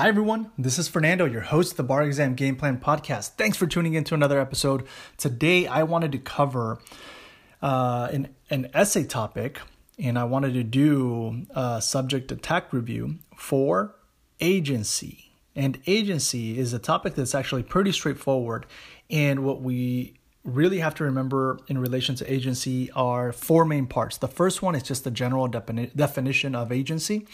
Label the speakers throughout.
Speaker 1: Hi, everyone. This is Fernando, your host of the Bar Exam Game Plan Podcast. Thanks for tuning in to another episode. Today, I wanted to cover uh, an, an essay topic, and I wanted to do a subject attack review for agency. And agency is a topic that's actually pretty straightforward. And what we really have to remember in relation to agency are four main parts. The first one is just the general defini- definition of agency.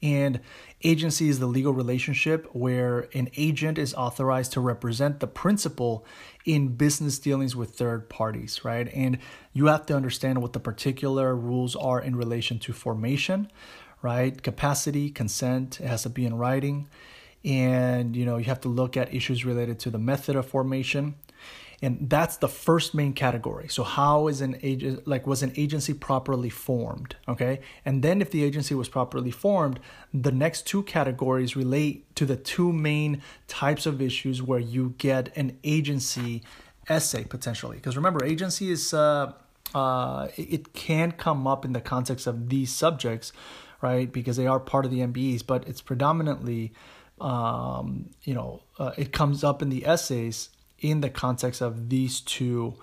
Speaker 1: And agency is the legal relationship where an agent is authorized to represent the principal in business dealings with third parties, right? And you have to understand what the particular rules are in relation to formation, right? Capacity, consent, it has to be in writing. And you know, you have to look at issues related to the method of formation and that's the first main category. So how is an agent like was an agency properly formed okay? And then if the agency was properly formed the next two categories relate to the two main types of issues where you get an agency essay potentially. Because remember agency is uh, uh, it can come up in the context of these subjects right? Because they are part of the mbes but it's predominantly um, you know uh, it comes up in the essays in the context of these two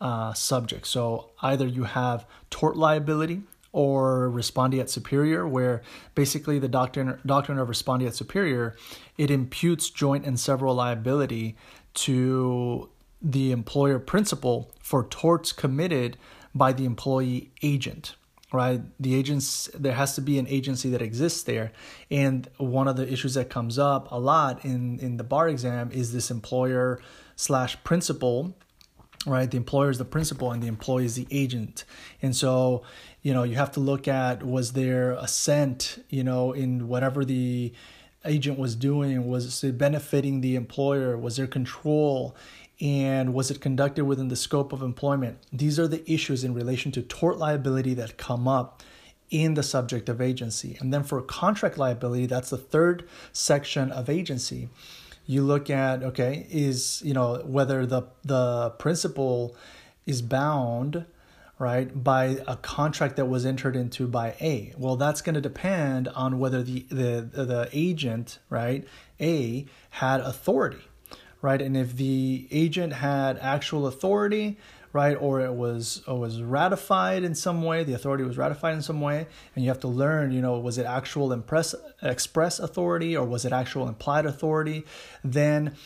Speaker 1: uh, subjects. So either you have tort liability or respondeat superior, where basically the doctrine doctrine of respondeat superior it imputes joint and several liability to the employer principal for torts committed by the employee agent right? The agents there has to be an agency that exists there. And one of the issues that comes up a lot in in the bar exam is this employer slash principal right? The employer is the principal and the employee is the agent. And so you know you have to look at was there assent you know in whatever the agent was doing was it benefiting the employer was there control and was it conducted within the scope of employment? These are the issues in relation to tort liability that come up in the subject of agency. And then for contract liability, that's the third section of agency. You look at okay, is you know whether the the principal is bound right by a contract that was entered into by A. Well, that's going to depend on whether the the the agent, right, A had authority right? And if the agent had actual authority, right, or it was or was ratified in some way, the authority was ratified in some way, and you have to learn, you know, was it actual impress, express authority or was it actual implied authority? Then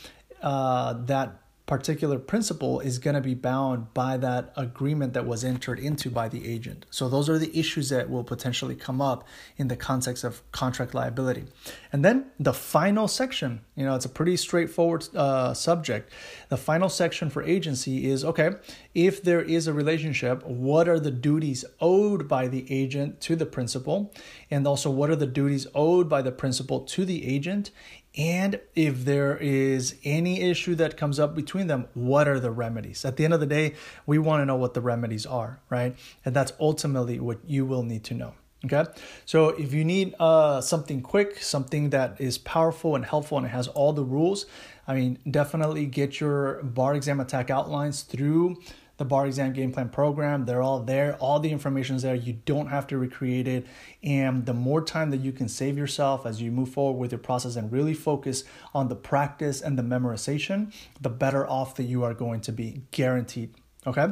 Speaker 1: uh, that particular principal is going to be bound by that agreement that was entered into by the agent. So those are the issues that will potentially come up in the context of contract liability. And then the final section, you know, it's a pretty straightforward uh, subject. The final section for agency is okay, if there is a relationship, what are the duties owed by the agent to the principal? And also, what are the duties owed by the principal to the agent? And if there is any issue that comes up between them, what are the remedies? At the end of the day, we want to know what the remedies are, right? And that's ultimately what you will need to know. Okay, so if you need uh, something quick, something that is powerful and helpful and has all the rules, I mean, definitely get your bar exam attack outlines through the bar exam game plan program. They're all there. All the information is there. You don't have to recreate it. And the more time that you can save yourself as you move forward with your process and really focus on the practice and the memorization, the better off that you are going to be, guaranteed. Okay,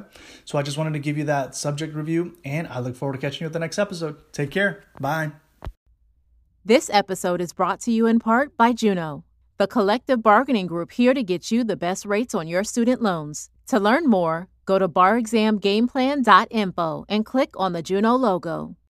Speaker 1: so I just wanted to give you that subject review, and I look forward to catching you at the next episode. Take care. Bye.
Speaker 2: This episode is brought to you in part by Juno, the collective bargaining group here to get you the best rates on your student loans. To learn more, go to barexamgameplan.info and click on the Juno logo.